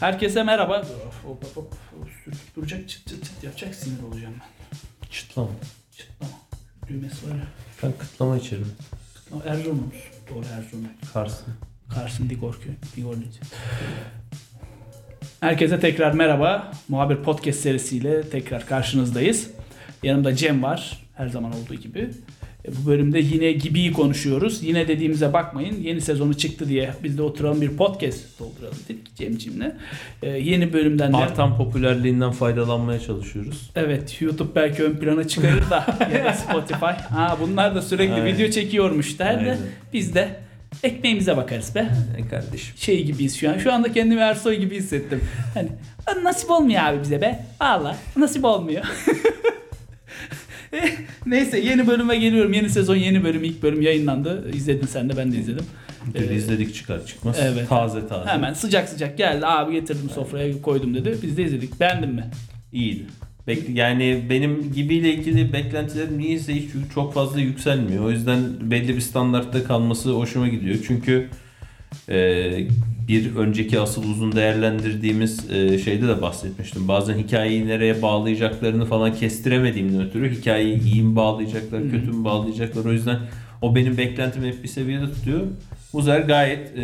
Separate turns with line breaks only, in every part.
Herkese merhaba. Of, hop, hop, hop. Sürüp duracak çıt çıt çıt yapacak sinir olacağım ben.
Çıtlama.
Çıtlama. Düğmesi var ya.
Ben kıtlama içerim.
Ama Erzurum'uz. Doğru Erzurum.
Kars'ın.
Kars'ın Digorköy. Digorlice. Herkese tekrar merhaba. Muhabir Podcast serisiyle tekrar karşınızdayız. Yanımda Cem var. Her zaman olduğu gibi. E, Bu bölümde yine Gibi'yi konuşuyoruz. Yine dediğimize bakmayın. Yeni sezonu çıktı diye biz de oturalım bir podcast dolduralım dedik Cem'cimle. E, yeni bölümden de...
Artan popülerliğinden faydalanmaya çalışıyoruz.
Evet YouTube belki ön plana çıkarır da ya da Spotify. Ha bunlar da sürekli
Aynen.
video çekiyormuş der de biz de ekmeğimize bakarız be.
E kardeşim.
Şey gibiyiz şu an. Şu anda kendimi Ersoy gibi hissettim. Hani "Lan nasip olmuyor abi bize be. Valla nasip olmuyor. Neyse yeni bölüme geliyorum. Yeni sezon yeni bölüm ilk bölüm yayınlandı. İzledin sen de ben de izledim. Ee,
izledik çıkar çıkmaz.
evet.
Taze taze.
Hemen sıcak sıcak geldi. Abi getirdim sofraya koydum dedi. Biz de izledik. Beğendin mi?
İyiydi. Bek- yani benim gibiyle ilgili beklentilerim niyeyse hiç çok fazla yükselmiyor. O yüzden belli bir standartta kalması hoşuma gidiyor. Çünkü e, bir önceki asıl uzun değerlendirdiğimiz e, şeyde de bahsetmiştim. Bazen hikayeyi nereye bağlayacaklarını falan kestiremediğimden ötürü hikayeyi iyi mi bağlayacaklar, kötü mü bağlayacaklar. O yüzden o benim beklentimi hep bir seviyede tutuyor. Bu sefer gayet e,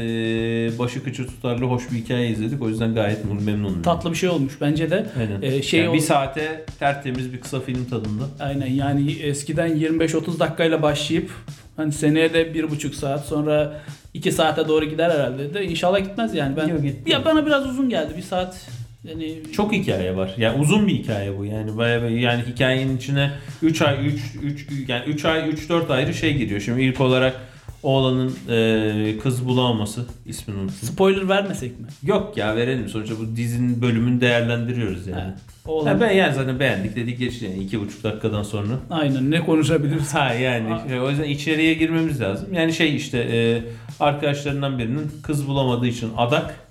başı kıçı tutarlı hoş bir hikaye izledik. O yüzden gayet memnunum.
Tatlı bir şey olmuş bence de.
Aynen.
Ee, şey
Yani
ol-
bir saate tertemiz bir kısa film tadında.
Aynen yani eskiden 25-30 dakikayla başlayıp hani seneye de bir buçuk saat sonra 2 saate doğru gider herhalde de inşallah gitmez yani ben
Yok,
ya bana biraz uzun geldi bir saat yani
Çok hikaye var. Yani uzun bir hikaye bu. Yani bayağı bir- yani hikayenin içine 3 ay 3 3 yani 3 ay 3 4 ayrı şey giriyor. Şimdi ilk olarak oğlanın e, kız bulamaması ismini unuttum.
spoiler vermesek mi?
Yok ya verelim. Sonuçta bu dizinin bölümünü değerlendiriyoruz yani.
Ha, Oğlan.
Ha, ben yani zaten beğendik dedik geçti yani iki buçuk dakikadan sonra.
Aynen ne konuşabiliriz?
Ha yani e, o yüzden içeriye girmemiz lazım. Yani şey işte e, arkadaşlarından birinin kız bulamadığı için adak.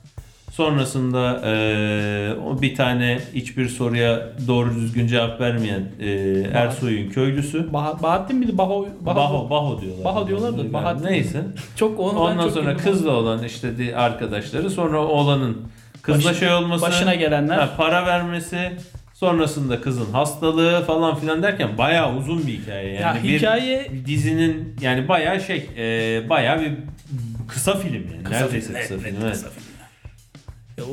Sonrasında e, bir tane hiçbir soruya doğru düzgün cevap vermeyen e, Ersoy'un köylüsü.
Bah- Bahattin miydi? Baho, Baho,
Baho, Baho diyorlar.
Baho diyorlar da Bahattin.
Neyse.
Çok onu
Ondan
çok
sonra kızla olan işte arkadaşları sonra oğlanın kızla
Başı-
şey olması.
başına gelenler.
Ha, para vermesi. Sonrasında kızın hastalığı falan filan derken bayağı uzun bir hikaye. Yani
ya
bir
hikaye
dizinin yani bayağı şey e, bayağı bir kısa film yani.
Kısa
Neredeyse
film,
kısa
evet,
film.
Evet. kısa film.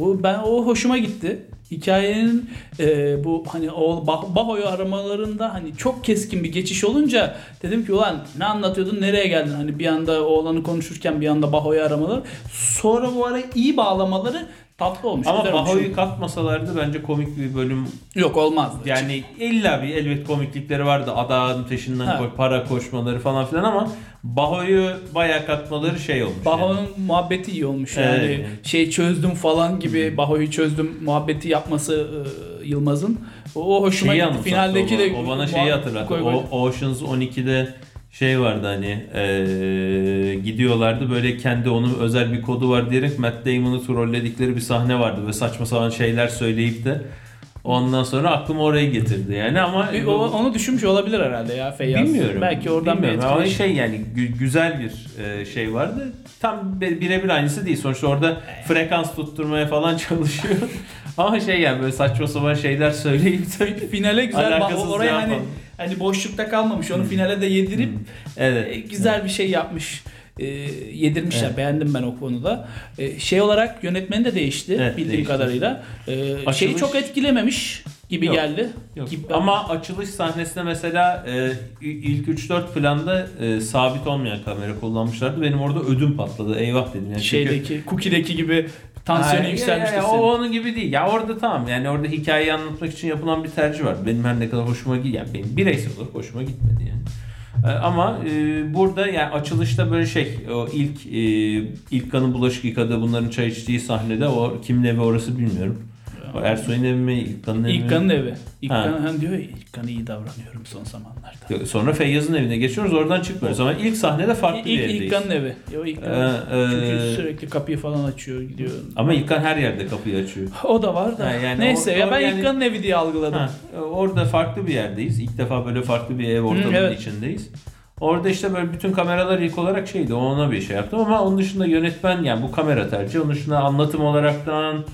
O ben o hoşuma gitti. Hikayenin e, bu hani o Bah- Baho'yu aramalarında hani çok keskin bir geçiş olunca dedim ki ulan ne anlatıyordun nereye geldin? Hani bir anda oğlanı konuşurken bir anda Baho'yu aramaları. Sonra bu ara iyi bağlamaları tatlı olmuş.
Ama. Baho'yu katmasalardı bence komik bir bölüm
yok olmaz.
yani illa bir elbet komiklikleri vardı. Adağın peşinden
Ha.
para koşmaları falan filan ama Baho'yu bayağı katmaları şey olmuş.
Baho'nun
yani.
muhabbeti iyi olmuş yani
Evet.
şey çözdüm falan gibi Baho'yu çözdüm muhabbeti yapması e, Yılmaz'ın o, hoşuma
Şeyi
gitti. Finaldeki
o,
de
o bana şeyi hatırlattı. O, Ocean's 12'de şey vardı hani eee, gidiyorlardı böyle kendi onun özel bir kodu var diyerek Matt Damon'ı trolledikleri bir sahne vardı ve saçma sapan şeyler söyleyip de ondan sonra aklıma orayı getirdi yani ama
Bir- o- onu düşünmüş olabilir herhalde ya Feyyaz.
bilmiyorum.
Belki oradan
bilmiyorum.
bir
ama
etkileşim.
şey yani gü- güzel bir e, şey vardı. Tam birebir aynısı değil. Sonuçta orada frekans tutturmaya falan çalışıyor. ama şey yani böyle saçma sapan şeyler söyleyip de
finale güzel
Alakasız
ba- oraya hani. Hani boşlukta kalmamış. Onu finale de yedirip
evet.
e, güzel bir şey yapmış. E, yedirmişler.
Evet.
Beğendim ben o konuda. E, şey olarak yönetmeni de değişti
Evet,
bildiğim
değişti.
kadarıyla. E, şeyi
Açılış-
çok etkilememiş gibi
Yok.
geldi.
Yok.
Gibi-
Ama açılış sahnesinde mesela e, ilk 3-4 planda e, sabit olmayan kamera kullanmışlardı. Benim orada ödüm patladı. Eyvah dedim. Yani çünkü-
şeydeki Cookie'deki gibi tansiyonu
Ha,
yükselmişti
ya, ya,
senin.
O onun gibi değil. Ya orada tamam yani orada hikayeyi anlatmak için yapılan bir tercih var. Benim her ne kadar hoşuma gidiyor. Yani benim bireysel olarak hoşuma gitmedi yani. Ee, Ama e, burada yani açılışta böyle şey o ilk e, ilk kanı bulaşık yıkadı bunların çay içtiği sahnede o kimin evi orası bilmiyorum. O Ersoy'un evi mi İlkan'ın evi?
İlkan'ın evi. İlkan
Ha.
hani diyor ya İlkan'a iyi davranıyorum son zamanlarda.
Sonra Feyyaz'ın evine geçiyoruz oradan çıkmıyoruz ama ilk sahnede farklı bir
İlk
yerdeyiz.
İlkan'ın evi. Yo, İlkan.
Ee, e,
Çünkü sürekli kapıyı falan açıyor gidiyor.
Ama İlkan her yerde kapıyı açıyor.
O da var da.
Ha, yani
Neyse
o-
ya ben
yani-
İlkan'ın evi diye algıladım.
Ha, orada farklı bir yerdeyiz. İlk defa böyle farklı bir ev ortamının
evet.
içindeyiz. Orada işte böyle bütün kameralar ilk olarak şeydi. Ona bir şey yaptım ama onun dışında yönetmen yani bu kamera tercihi. Onun dışında anlatım olaraktan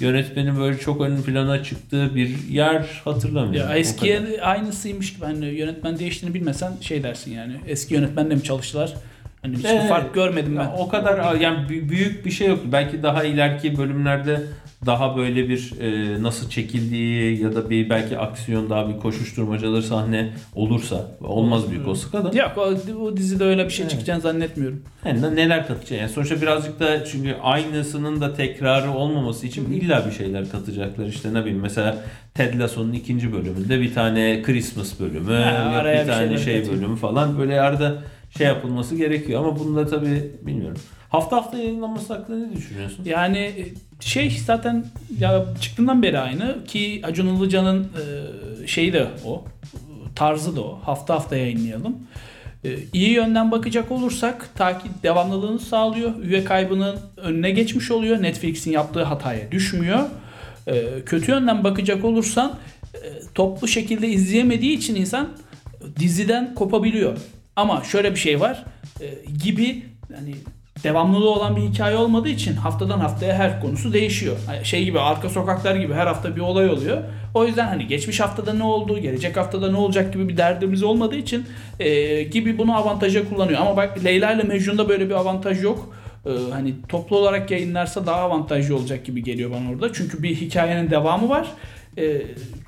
yönetmenin böyle çok ön plana çıktığı bir yer hatırlamıyorum.
Ya eskiye aynısıymış gibi hani yönetmen değiştiğini bilmesen şey dersin yani. Eski yönetmenle mi çalıştılar? Hani hiçbir
Evet.
fark görmedim ben.
Ya o kadar yani bü- büyük bir şey yoktu. Belki daha ileriki bölümlerde daha böyle bir e, nasıl çekildiği ya da bir belki aksiyon daha bir koşuşturmacaları sahne olursa olmaz büyük olasılıkla da.
Yok o, o dizide öyle bir şey
Evet.
çıkacağını zannetmiyorum.
Yani ne- neler katacak? Yani sonuçta birazcık da çünkü aynısının da tekrarı olmaması için illa bir şeyler katacaklar. İşte ne bileyim mesela Ted Lasso'nun ikinci bölümünde bir tane Christmas bölümü,
Ha,
bir
bir
tane şey
katayım.
bölümü falan böyle arada şey yapılması gerekiyor ama bunda tabii bilmiyorum. Hafta hafta yayınlanması hakkında ne düşünüyorsun?
Yani e, şey zaten ya çıktığından beri aynı ki Acun Ilıcalı'nın e, şeyi de o tarzı da o. Hafta hafta yayınlayalım. E, iyi yönden bakacak olursak takip devamlılığını sağlıyor. Üye kaybının önüne geçmiş oluyor. Netflix'in yaptığı hataya düşmüyor. E, kötü yönden bakacak olursan toplu şekilde izleyemediği için insan diziden kopabiliyor. Ama şöyle bir şey var. e, gibi hani devamlılığı olan bir hikaye olmadığı için haftadan haftaya her konusu değişiyor. Şey gibi arka sokaklar gibi her hafta bir olay oluyor. O yüzden hani geçmiş haftada ne oldu, gelecek haftada ne olacak gibi bir derdimiz olmadığı için e, gibi bunu avantaja kullanıyor. Ama bak Leyla ile Mecnun'da böyle bir avantaj yok. E, hani toplu olarak yayınlarsa daha avantajlı olacak gibi geliyor bana orada. Çünkü bir hikayenin devamı var. E,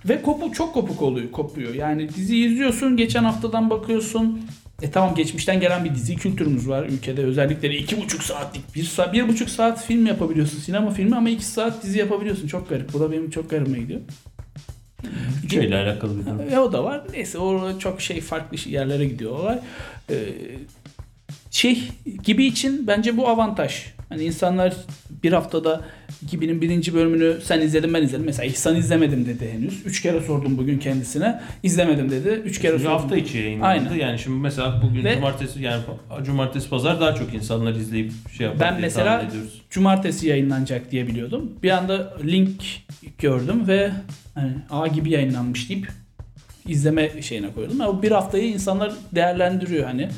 ve kopu çok kopuk oluyor, kopuyor. Yani diziyi izliyorsun, geçen haftadan bakıyorsun. E tamam geçmişten gelen bir dizi kültürümüz var ülkede. Özellikle iki buçuk saatlik, bir, saat, bir buçuk saat film yapabiliyorsun. Sinema filmi ama iki saat dizi yapabiliyorsun. Çok garip. Bu da benim çok garibime gidiyor.
Bütçeyle alakalı bir durum.
E, o da var. Neyse o çok şey farklı yerlere gidiyor olay. E, şey gibi için bence bu avantaj. Hani insanlar bir haftada Gibi'nin birinci bölümünü sen izledin ben izledim. Mesela İhsan izlemedim dedi henüz. Üç kere sordum bugün kendisine. İzlemedim dedi. Üç kere
Çünkü
sordum.
hafta içi yayınlandı.
Aynen.
Yani şimdi mesela bugün
Ve-
cumartesi yani cumartesi pazar daha çok insanlar izleyip şey yapar
Ben mesela-. Cumartesi yayınlanacak diye biliyordum. Bir anda link gördüm ve hani, A gibi yayınlanmış deyip izleme şeyine koydum. Ama bir haftayı insanlar değerlendiriyor hani.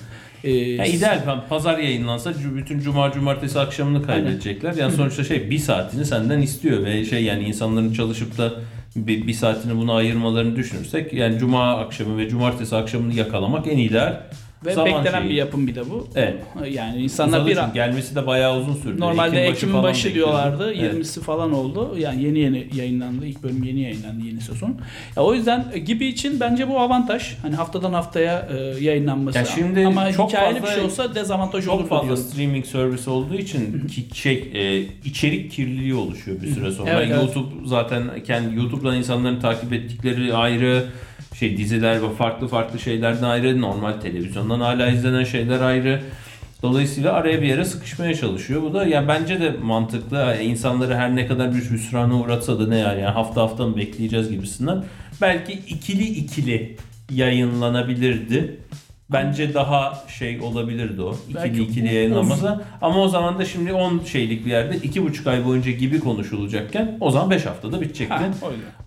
Ee,
Ya ideal ben pazar yayınlansa bütün cuma cumartesi akşamını kaybedecekler. Yani sonuçta şey bir saatini senden istiyor ve şey yani insanların çalışıp da bir, bir saatini buna ayırmalarını düşünürsek yani cuma akşamı ve cumartesi akşamını yakalamak en ideal
Ve
zaman
beklenen
şeyi.
bir yapım bir de bu.
Evet.
Yani insanlar
Uzadı
bir
çünkü gelmesi de bayağı uzun sürdü.
Normalde
Ekim başı falan
başı diyorlardı.
Evet.
20'si falan oldu. Yani yeni yeni yayınlandı. İlk bölüm yeni yayınlandı yeni sezon. Ya o yüzden gibi için bence bu avantaj. Hani haftadan haftaya e, yayınlanması.
Ya şimdi
Ama
çok
hikayeli
fazla-
bir şey olsa dezavantaj olur
Çok fazla
diyorum.
streaming servis olduğu için ki şey e, içerik kirliliği oluşuyor bir süre sonra.
Evet, evet.
YouTube zaten kendi YouTube'dan insanların takip ettikleri ayrı şey diziler ve farklı farklı şeylerden ayrı normal televizyondan hala izlenen şeyler ayrı. Dolayısıyla araya bir yere sıkışmaya çalışıyor. Bu da ya bence de mantıklı. Yani her ne kadar bir hüsrana uğratsa da ne yani, yani hafta hafta mı bekleyeceğiz gibisinden. Belki ikili ikili yayınlanabilirdi. Bence daha şey olabilirdi o. İkili ikili yayınlanmasa. Ama o zaman da şimdi 10 şeylik bir yerde 2,5 ay boyunca gibi konuşulacakken o zaman 5 haftada bitecekti.
Ha.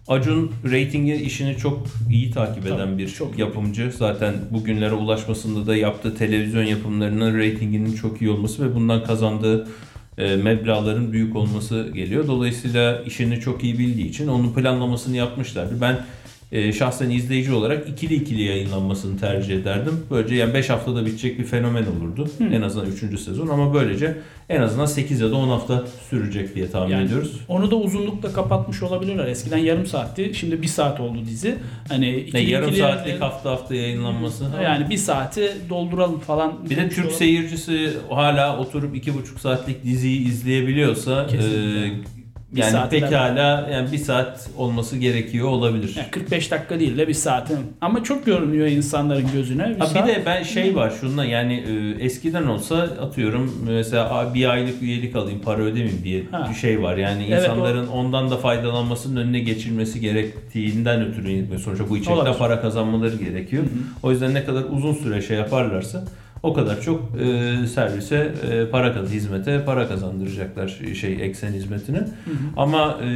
Acun ratingi işini çok iyi takip eden
Tabii,
bir
çok iyi.
yapımcı. Zaten bugünlere ulaşmasında da yaptığı televizyon yapımlarının ratinginin çok iyi olması ve bundan kazandığı e, meblağların büyük olması geliyor. Dolayısıyla işini çok iyi bildiği için onun planlamasını yapmışlardı. Ben e, şahsen izleyici olarak ikili ikili yayınlanmasını tercih ederdim. Böylece yani 5 haftada bitecek bir fenomen olurdu. En azından 3. sezon ama böylece en azından 8 ya da 10 hafta sürecek diye tahmin
Yani
ediyoruz.
Onu da uzunlukla kapatmış olabilirler. Eskiden yarım saatti. Şimdi bir saat oldu dizi. Hani
Ne,
ikili
yarım
ikili
saatlik
yani-
hafta hafta yayınlanması.
Yani bir saati dolduralım falan.
Bir de Türk seyircisi hala oturup iki buçuk saatlik diziyi izleyebiliyorsa
Kesinlikle.
e,
Bir
yani
saati
pekala yani bir saat olması gerekiyor olabilir.
Yani 45 dakika değil de bir saatin. Ama çok görünüyor insanların gözüne. Bir
Ha,
saat-
bir de ben şey var şundan yani e, eskiden olsa atıyorum mesela "Aa, bir aylık üyelik alayım para ödemeyeyim diye
Ha.
bir şey var. Yani
Evet,
insanların ondan da faydalanmasının önüne geçilmesi gerektiğinden ötürü sonuçta bu içerikten
Olabilir.
para kazanmaları gerekiyor. O yüzden ne kadar uzun süre şey yaparlarsa o kadar çok e, servise e, para kaz hizmete para kazandıracaklar şey eksen hizmetine. Ama e,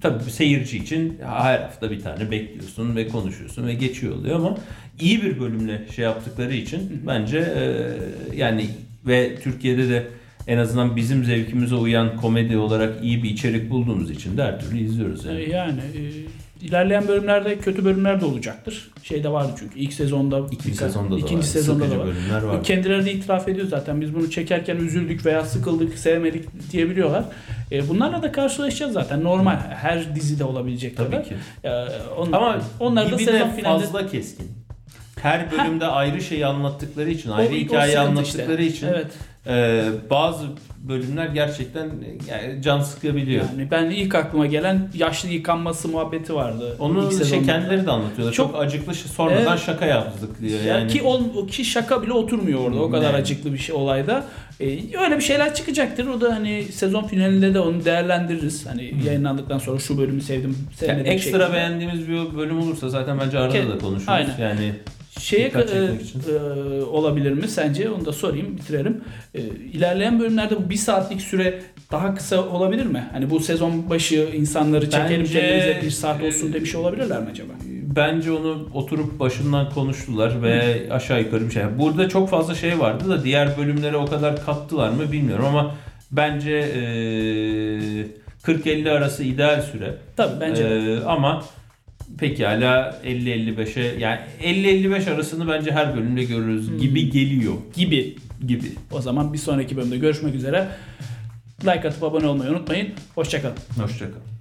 tabii seyirci için her hafta bir tane bekliyorsun ve konuşuyorsun ve geçiyor oluyor ama iyi bir bölümle şey yaptıkları için bence e, yani ve Türkiye'de de en azından bizim zevkimize uyan komedi olarak iyi bir içerik bulduğumuz için de her türlü izliyoruz
E,
yani.
Yani e, ilerleyen bölümlerde kötü bölümler de olacaktır. Şeyde vardı çünkü ilk sezonda
İkinci
birkaç-
sezonda da
ikinci
var.
sezonda
Sıkıcı
da var.
bölümler var.
Kendileri de itiraf ediyor zaten. Biz bunu çekerken üzüldük veya sıkıldık, sevmedik diyebiliyorlar. E, bunlarla da karşılaşacağız zaten. Normal. Her dizide olabilecek
Tabii
kadar.
ki.
E, on-
Ama
onları da sezon
de
finalinde
fazla keskin. Her bölümde ayrı şeyi anlattıkları için, ayrı
O- o
hikaye
sıkıntı
anlattıkları
işte.
için
Evet.
E, bazı bölümler gerçekten yani can sıkabiliyor.
Yani ben ilk aklıma gelen yaşlı yıkanması muhabbeti vardı.
Onu şey kendileri de anlatıyorlar. Çok,
Çok-
acıklı şey- sonradan
Evet.
şaka yaptık diyor.
Ya
Yani
ki, ol, ki şaka bile oturmuyor orada. O kadar
Ne?
acıklı bir şey olayda. Ee, öyle bir şeyler çıkacaktır. O da hani sezon finalinde de onu değerlendiririz. Hani yayınlandıktan sonra şu bölümü sevdim,
Yani
sevmedim.
ekstra
şeklinde.
beğendiğimiz bir bölüm olursa zaten bence arada
Ke-
da konuşuruz.
Aynen.
Yani
Şeye e, e, olabilir mi sence? Onu da sorayım, bitirelim. E, ilerleyen bölümlerde bu bir saatlik süre daha kısa olabilir mi? Hani bu sezon başı insanları çekelim kendimize bir saat olsun
e,
demiş olabilirler mi acaba?
bence onu oturup başından konuştular ve aşağı yukarı bir şey. Burada çok fazla şey vardı da diğer bölümlere o kadar kattılar mı bilmiyorum ama bence e, 40-50 arası ideal süre.
Tabii bence.
Ee, ama pekala 50-55'e yani 50-55 arasını bence her bölümde görürüz
Hmm.
gibi geliyor
gibi.
gibi.
O zaman bir sonraki bölümde görüşmek üzere. Like atıp abone olmayı unutmayın. Hoşçakalın.
Hoşçakalın.